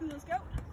let's go.